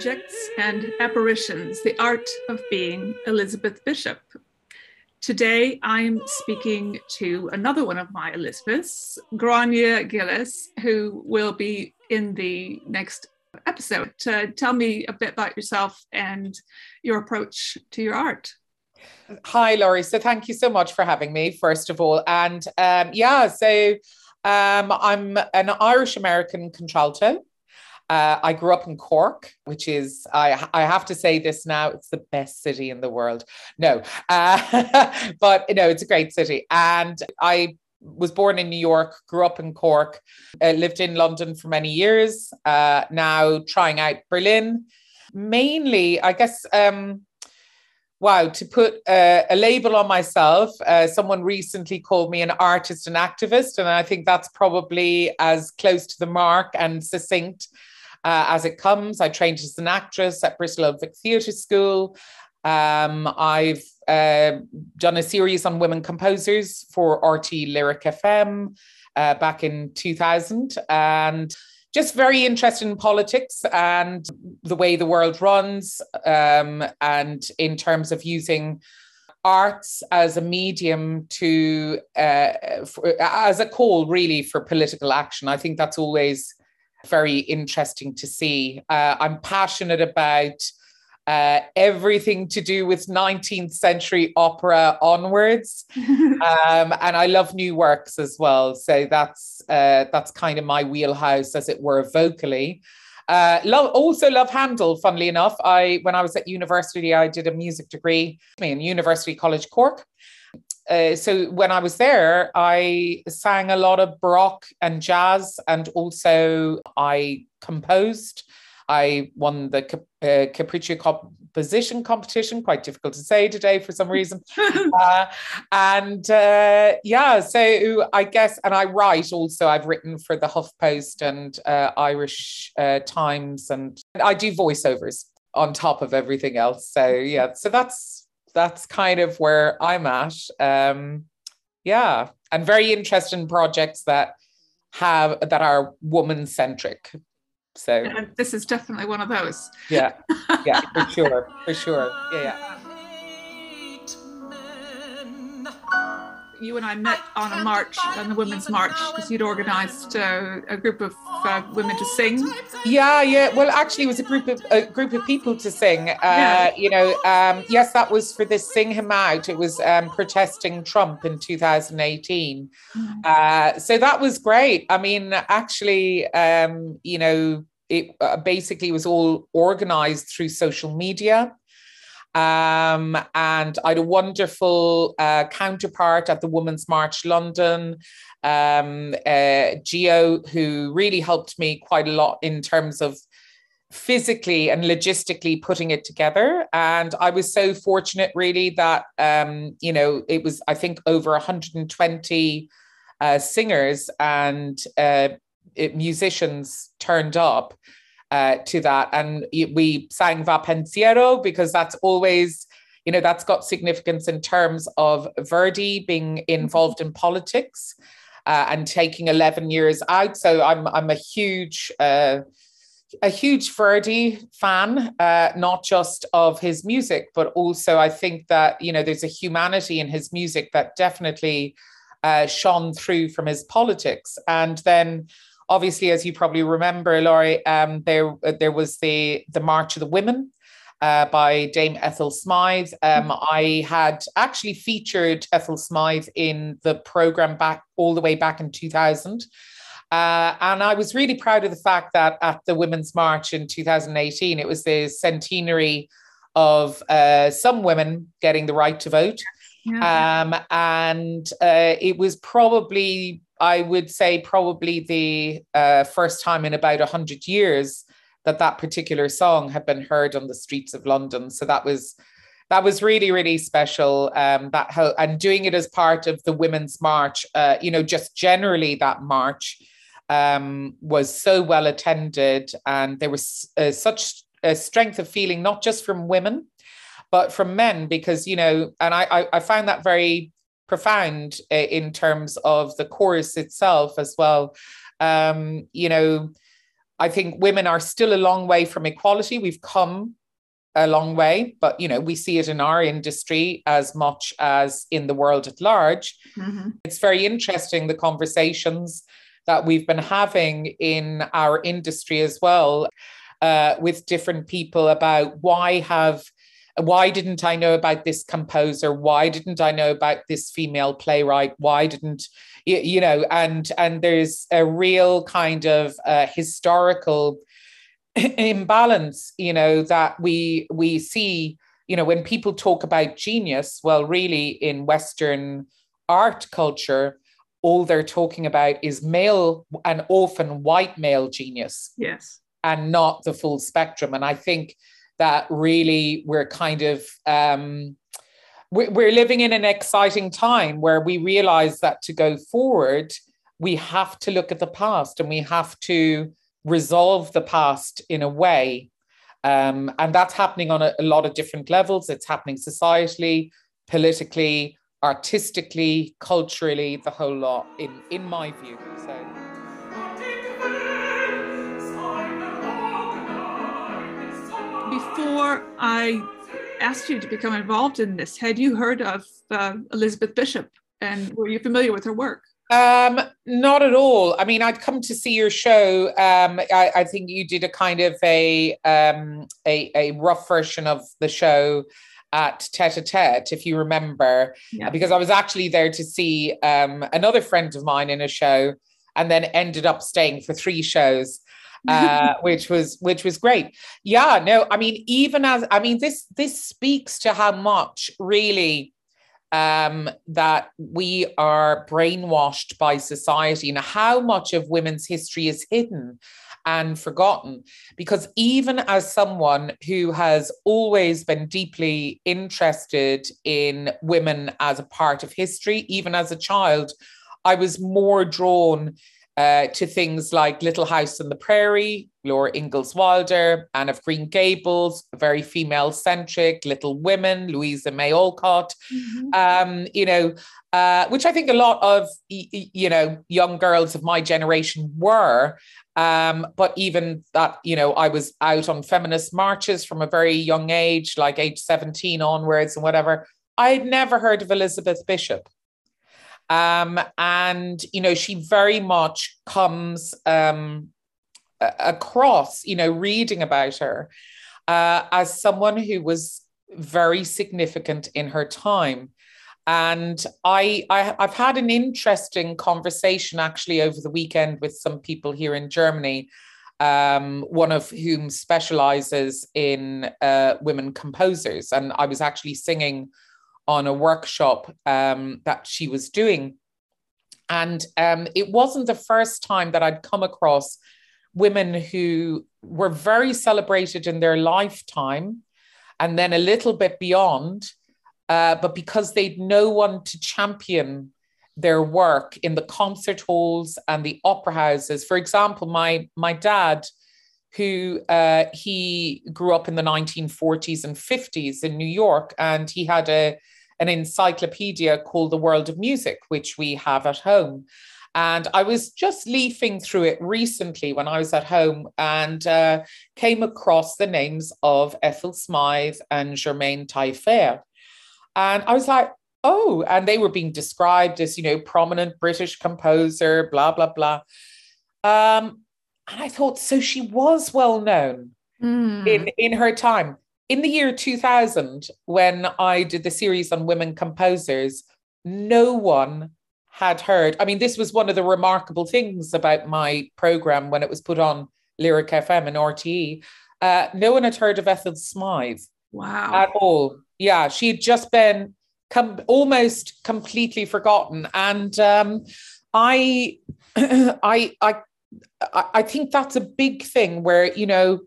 Objects and Apparitions The Art of Being Elizabeth Bishop. Today I'm speaking to another one of my Elizabeths, Gráinne Gillis, who will be in the next episode. Uh, tell me a bit about yourself and your approach to your art. Hi, Laurie. So thank you so much for having me, first of all. And um, yeah, so um, I'm an Irish American contralto. Uh, I grew up in Cork, which is, I, I have to say this now, it's the best city in the world. No, uh, but you know, it's a great city. And I was born in New York, grew up in Cork, uh, lived in London for many years, uh, now trying out Berlin. Mainly, I guess, um, wow, to put uh, a label on myself, uh, someone recently called me an artist and activist. And I think that's probably as close to the mark and succinct uh, as it comes. I trained as an actress at Bristol Old Vic Theatre School. Um, I've uh, done a series on women composers for RTÉ Lyric FM uh, back in 2000. And just very interested in politics and the way the world runs, um, and in terms of using arts as a medium to uh, for, as a call really for political action. I think that's always very interesting to see. Uh, I'm passionate about uh, everything to do with 19th century opera onwards. um, and I love new works as well. So that's uh, that's kind of my wheelhouse, as it were, vocally. Uh, love, also love Handel. Funnily enough, I when I was at university, I did a music degree in University College Cork. Uh, so when I was there, I sang a lot of Baroque and jazz, and also I composed. I won the uh, Capriccio composition competition, quite difficult to say today for some reason. uh, and uh, yeah, so I guess, and I write also, I've written for the HuffPost and uh, Irish uh, Times, and I do voiceovers on top of everything else. So yeah, so that's that's kind of where I'm at. Um, yeah, and very interested in projects that have that are woman centric so and this is definitely one of those. Yeah, yeah, for sure, for sure. Yeah, yeah. You and I met on a march, on the Women's March, because you'd organised uh, a group of uh, women to sing. Yeah, yeah. Well, actually, it was a group of a group of people to sing. Uh, yeah. You know, um, yes, that was for this "Sing Him Out." It was um, protesting Trump in 2018. Mm-hmm. Uh, so that was great. I mean, actually, um, you know, it uh, basically was all organized through social media. Um, and I had a wonderful uh, counterpart at the Women's March London, um, uh, Geo, who really helped me quite a lot in terms of physically and logistically putting it together. And I was so fortunate, really, that, um, you know, it was, I think, over 120 uh, singers and uh, it, musicians turned up uh, to that. And we sang Va Pensiero because that's always, you know, that's got significance in terms of Verdi being involved in politics uh, and taking 11 years out. So I'm, I'm a huge, uh, a huge Verdi fan, uh, not just of his music, but also I think that, you know, there's a humanity in his music that definitely uh, shone through from his politics. And then obviously, as you probably remember, Laurie, um, there there was the the March of the Women. Uh, by Dame Ethel Smyth. Um, mm-hmm. I had actually featured Ethel Smyth in the program back all the way back in 2000. Uh, and I was really proud of the fact that at the Women's March in 2018, it was the centenary of uh, some women getting the right to vote. Yeah. Um, and uh, it was probably I would say probably the uh, first time in about 100 years that that particular song had been heard on the streets of London. So that was that was really really special. Um, that how and doing it as part of the Women's March, uh, you know, just generally that march um, was so well attended, and there was uh, such a strength of feeling, not just from women, but from men, because you know, and I I, I found that very profound uh, in terms of the chorus itself as well. Um, you know, I think women are still a long way from equality. We've come a long way, but you know, we see it in our industry as much as in the world at large. Mm-hmm. It's very interesting the conversations that we've been having in our industry as well uh, with different people about why have why didn't I know about this composer? Why didn't I know about this female playwright? Why didn't you, know? And and there's a real kind of uh, historical imbalance, you know, that we we see. You know, when people talk about genius, well, really in Western art culture, all they're talking about is male and often white male genius. Yes. And not the full spectrum. And I think that really we're kind of um, we're living in an exciting time where we realize that to go forward, we have to look at the past and we have to resolve the past in a way. Um, and that's happening on a, a lot of different levels. It's happening societally, politically, artistically, culturally, the whole lot, in, in my view. So. Before I asked you to become involved in this, had you heard of uh, Elizabeth Bishop and were you familiar with her work? Um, not at all. I mean, I'd come to see your show. Um, I, I think you did a kind of a, um, a a rough version of the show at Tete a Tete, if you remember, yeah. because I was actually there to see um, another friend of mine in a show, and then ended up staying for three shows uh, which was which was great. Yeah, no, I mean, even as I mean, this this speaks to how much really um, that we are brainwashed by society and how much of women's history is hidden and forgotten. Because even as someone who has always been deeply interested in women as a part of history, even as a child, I was more drawn uh, to things like Little House on the Prairie, Laura Ingalls Wilder, Anne of Green Gables, very female centric, Little Women, Louisa May Alcott, mm-hmm. um, you know, uh, which I think a lot of, you know, young girls of my generation were. Um, but even that, you know, I was out on feminist marches from a very young age, like age 17 onwards and whatever. I had never heard of Elizabeth Bishop. Um, and, you know, she very much comes um, across, you know, reading about her uh, as someone who was very significant in her time. And I, I, have had an interesting conversation actually over the weekend with some people here in Germany, um, one of whom specializes in uh, women composers. And I was actually singing on a workshop um, that she was doing. And um, it wasn't the first time that I'd come across women who were very celebrated in their lifetime and then a little bit beyond, uh, but because they'd no one to champion their work in the concert halls and the opera houses. For example, my my dad, who uh, he grew up in the 1940s and 50s in New York, and he had a an encyclopedia called The World of Music, which we have at home. And I was just leafing through it recently when I was at home and uh, came across the names of Ethel Smyth and Germaine Tailleferre. And I was like, oh, and they were being described as, you know, prominent British composer, blah, blah, blah. Um, and I thought, so she was well known mm. in, in her time in the year 2000, when I did the series on women composers, no one had heard. I mean, this was one of the remarkable things about my program when it was put on Lyric FM and RTE. Uh, no one had heard of Ethel Smyth. Wow. At all. Yeah, she had just been com- almost completely forgotten. And um, I, I, I, I think that's a big thing where, you know,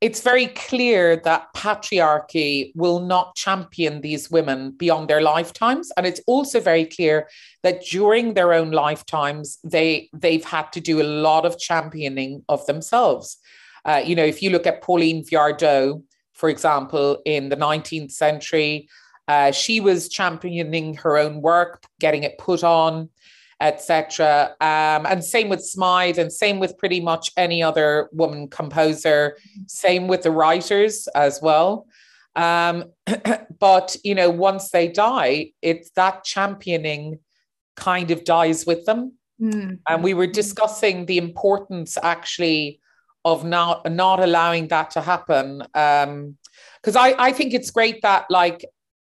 it's very clear that patriarchy will not champion these women beyond their lifetimes. And it's also very clear that during their own lifetimes they they've had to do a lot of championing of themselves. Uh, you know if you look at pauline viardot for example in the 19th century uh, she was championing her own work getting it put on etc. Um, and same with Smyth, and same with pretty much any other woman composer. Same with the writers as well. Um, but you know, once they die, it's that championing kind of dies with them. Mm. And we were discussing the importance actually of not not allowing that to happen. Because um, I, I think it's great that like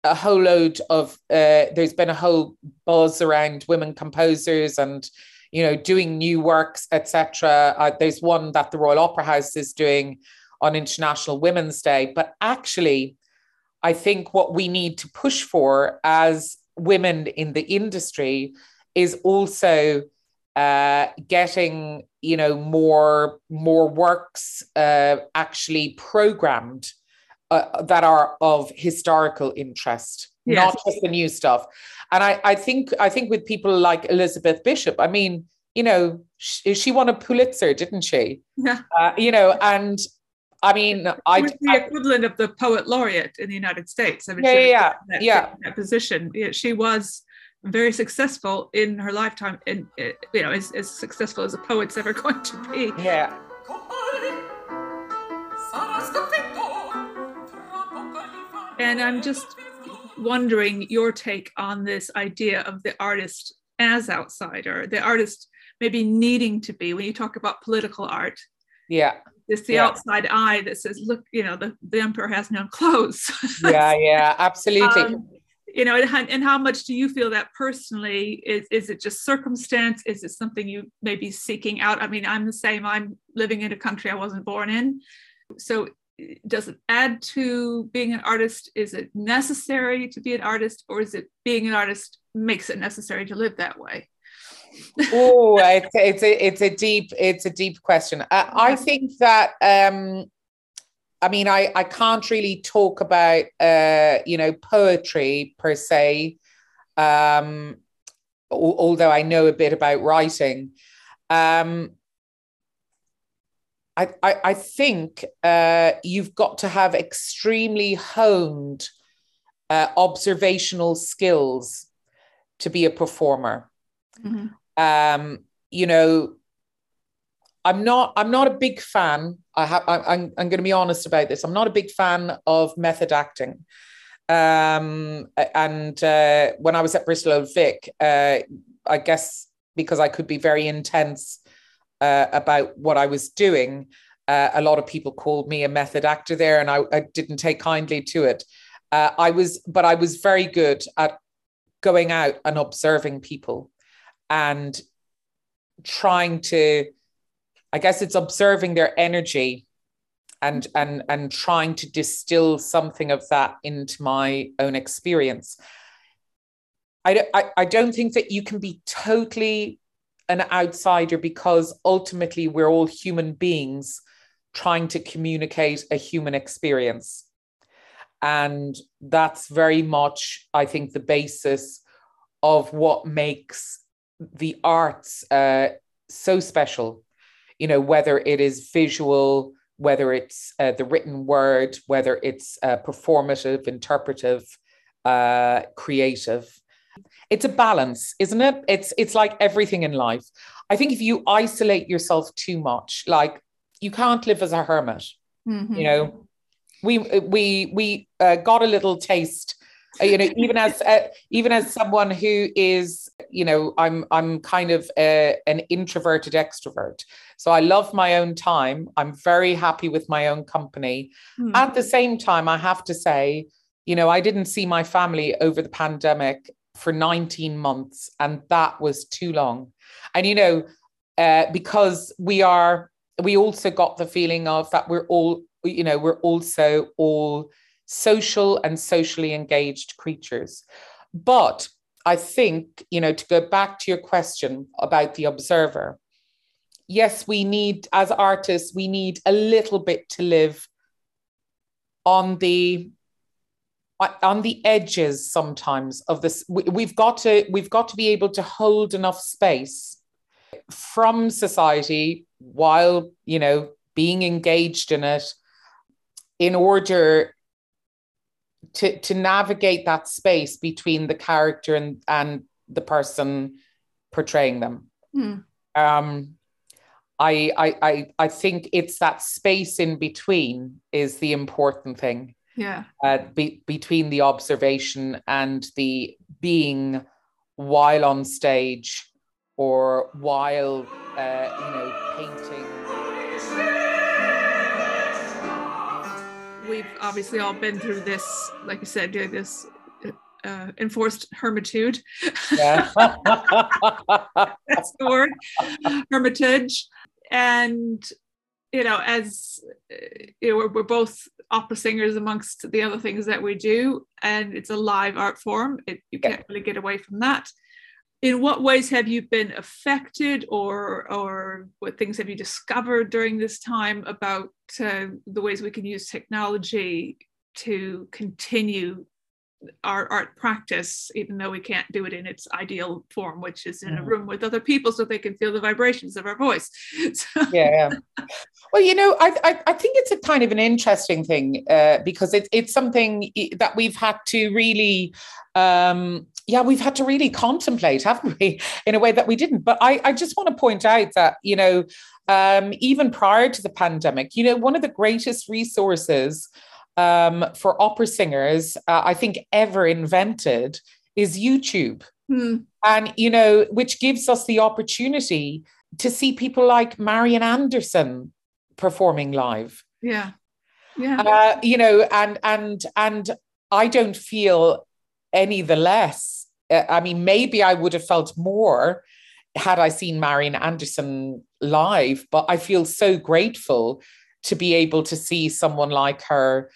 a whole load of uh, there's been a whole buzz around women composers and you know doing new works etc uh, there's one that the royal opera house is doing on international women's day. But actually i think what we need to push for as women in the industry is also uh, getting you know more more works uh, actually programmed uh, that are of historical interest, yes. not just the new stuff. And I, I think I think with people like Elizabeth Bishop, I mean, you know, she, she won a Pulitzer, didn't she? Yeah. Uh, you know, and I mean, I the equivalent of the poet laureate in the United States. I mean, yeah, yeah, that, yeah. That position. She was very successful in her lifetime, and you know, as, as successful as a poet's ever going to be. Yeah. And I'm just wondering your take on this idea of the artist as outsider, the artist maybe needing to be when you talk about political art. Yeah. It's the yeah. outside eye that says, look, you know, the, the emperor has no clothes. yeah, yeah, absolutely. Um, you know, and, and how much do you feel that personally? Is, is it just circumstance? Is it something you may be seeking out? I mean, I'm the same. I'm living in a country I wasn't born in. So does it add to being an artist? Is it necessary to be an artist, or is it being an artist makes it necessary to live that way? oh, it's, it's a it's a deep it's a deep question. I, I think that um, I mean I I can't really talk about uh, you know poetry per se, um, although I know a bit about writing. Um, I, I, I think uh, you've got to have extremely honed uh, observational skills to be a performer. Mm-hmm. Um, you know, I'm not. I'm not a big fan. I have. I, I'm. I'm going to be honest about this. I'm not a big fan of method acting. Um, and uh, when I was at Bristol Old Vic, uh, I guess because I could be very intense uh, about what I was doing. Uh, a lot of people called me a method actor there, and I, I didn't take kindly to it. Uh, I was, but I was very good at going out and observing people and trying to, I guess it's observing their energy and and and trying to distill something of that into my own experience. I, I, I don't think that you can be totally an outsider because ultimately we're all human beings trying to communicate a human experience. And that's very much, I think, the basis of what makes the arts uh, so special. You know, whether it is visual, whether it's uh, the written word, whether it's uh, performative, interpretive, uh, creative it's a balance isn't it? It's it's like everything in life. I think if you isolate yourself too much like you can't live as a hermit mm-hmm. you know? We we we uh, got a little taste uh, you know even as uh, even as someone who is you know i'm i'm kind of a, uh, an introverted extrovert. So i love my own time. I'm very happy with my own company. Mm. at the same time i have to say you know i didn't see my family over the pandemic for 19 months, and that was too long. And you know, uh, because we are, we also got the feeling of that we're all, you know, we're also all social and socially engaged creatures. But I think, you know, to go back to your question about the observer, yes, we need, as artists, we need a little bit to live on the on the edges sometimes of this we've got to we've got to be able to hold enough space from society while you know being engaged in it in order to to navigate that space between the character and and the person portraying them. Mm. Um, I, I, I, I think it's that space in between is the important thing. Yeah. Uh, be, between the observation and the being while on stage or while, uh, you know, painting. We've obviously all been through this, like you said, this uh, enforced hermitude. Yeah. That's the word, hermitage. And, you know, as uh, you know, we're, we're, both opera singers amongst the other things that we do, and it's a live art form. It, you can't really get away from that. In what ways have you been affected, or or what things have you discovered during this time about uh, the ways we can use technology to continue our art practice, even though we can't do it in its ideal form, which is in a room with other people so they can feel the vibrations of our voice. So. Yeah. Well, you know, I, I, I, think it's a kind of an interesting thing uh, because it, it's something that we've had to really, um, yeah, we've had to really contemplate, haven't we, in a way that we didn't. But I, I just want to point out that, you know, um, even prior to the pandemic, you know, one of the greatest resources um, for opera singers, uh, I think, ever invented is YouTube. Mm. And, you know, which gives us the opportunity to see people like Marian Anderson performing live. Yeah. Yeah. Uh, you know, and, and, and I don't feel any the less. Uh, I mean, maybe I would have felt more had I seen Marian Anderson live, but I feel so grateful to be able to see someone like her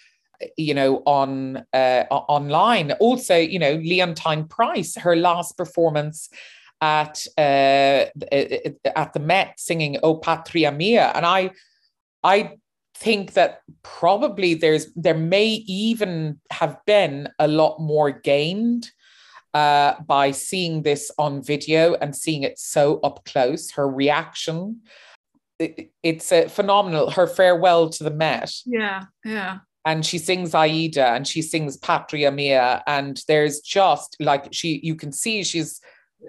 you know, on uh, online. Also, you know, Leontyne Price, her last performance at uh, at the Met singing "O Patria Mia," and I, I think that probably there's there may even have been a lot more gained uh, by seeing this on video and seeing it so up close. Her reaction, it, it's a phenomenal. Her farewell to the Met. Yeah, yeah and she sings Aida and she sings Patria Mia. And there's just like she, you can see she's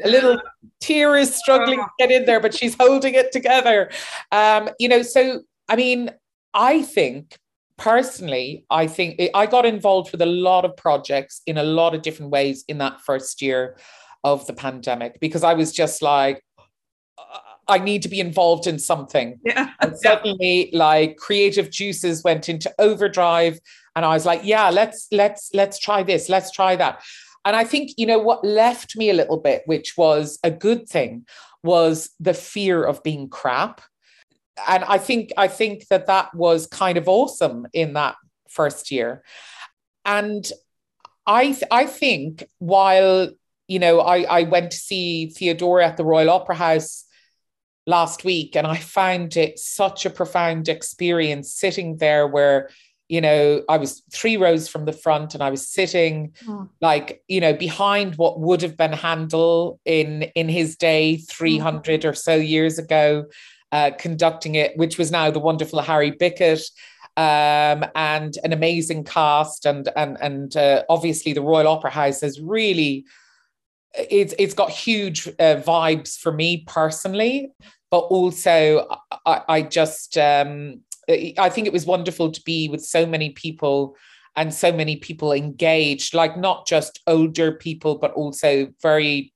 a little tear is struggling to get in there, but she's holding it together. Um, you know, so I mean, I think personally, I think I got involved with a lot of projects in a lot of different ways in that first year of the pandemic because I was just like, I need to be involved in something. Yeah. And suddenly like creative juices went into overdrive and I was like, yeah, let's let's let's try this, let's try that. And I think, you know, what left me a little bit, which was a good thing, was the fear of being crap. And I think I think that that was kind of awesome in that first year. And I th- I think while you know I I went to see Theodora at the Royal Opera House last week and I found it such a profound experience sitting there where you know I was three rows from the front and I was sitting mm. like you know behind what would have been Handel in in his day 300 mm. or so years ago uh, conducting it which was now the wonderful Harry Bicket um, and an amazing cast and and and uh, obviously the Royal Opera House has really it's it's got huge uh, vibes for me personally, but also I, I just um, I think it was wonderful to be with so many people and so many people engaged, like not just older people, but also very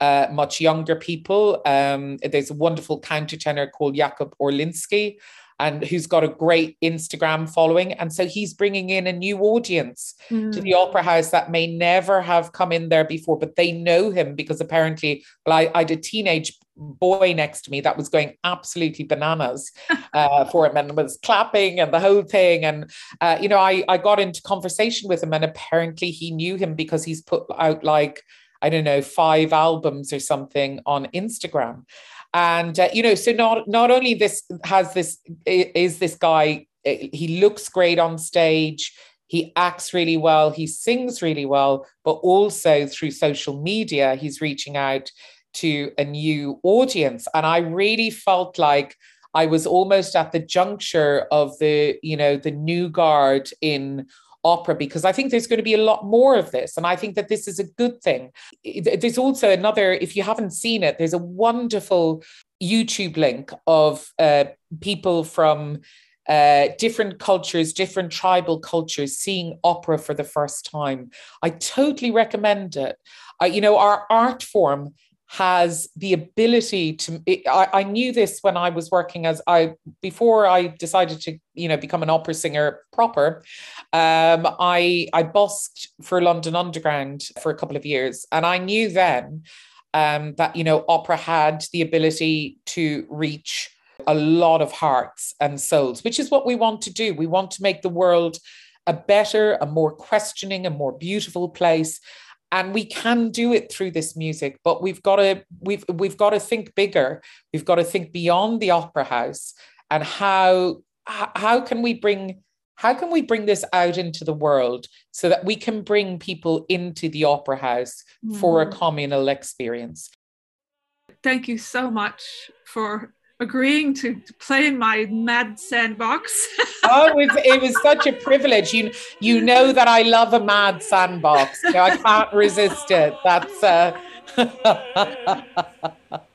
uh, much younger people. Um, there's a wonderful countertenor called Jakub Orlinski, and who's got a great Instagram following. And so he's bringing in a new audience mm. to the Opera House that may never have come in there before, but they know him because apparently, well, I, I had a teenage boy next to me that was going absolutely bananas uh, for him and was clapping and the whole thing. And, uh, you know, I, I got into conversation with him and apparently he knew him because he's put out like, I don't know, five albums or something on Instagram and uh, you know so not not only this has this is this guy he looks great on stage he acts really well he sings really well but also through social media he's reaching out to a new audience. And i really felt like i was almost at the juncture of the you know the new guard in opera because I think there's going to be a lot more of this. And I think that this is a good thing. There's also another, if you haven't seen it, there's a wonderful YouTube link of uh, people from uh, different cultures, different tribal cultures seeing opera for the first time. I totally recommend it. Uh, you know, our art form has the ability to I, I, knew this when i was working as i before i decided to you know become an opera singer proper um, i i busked for london underground for a couple of years. And i knew then um, that you know opera had the ability to reach a lot of hearts and souls which is what we want to do. We want to make the world a better a more questioning a more beautiful place and we can do it through this music but we've got to we've we've got to think bigger we've got to think beyond the opera house and how how can we bring how can we bring this out into the world so that we can bring people into the opera house mm. for a mm-hmm. communal experience thank you so much for agreeing to, to play in my mad sandbox. oh, it was, it was such a privilege. You you know that I love a mad sandbox. I can't resist it. That's uh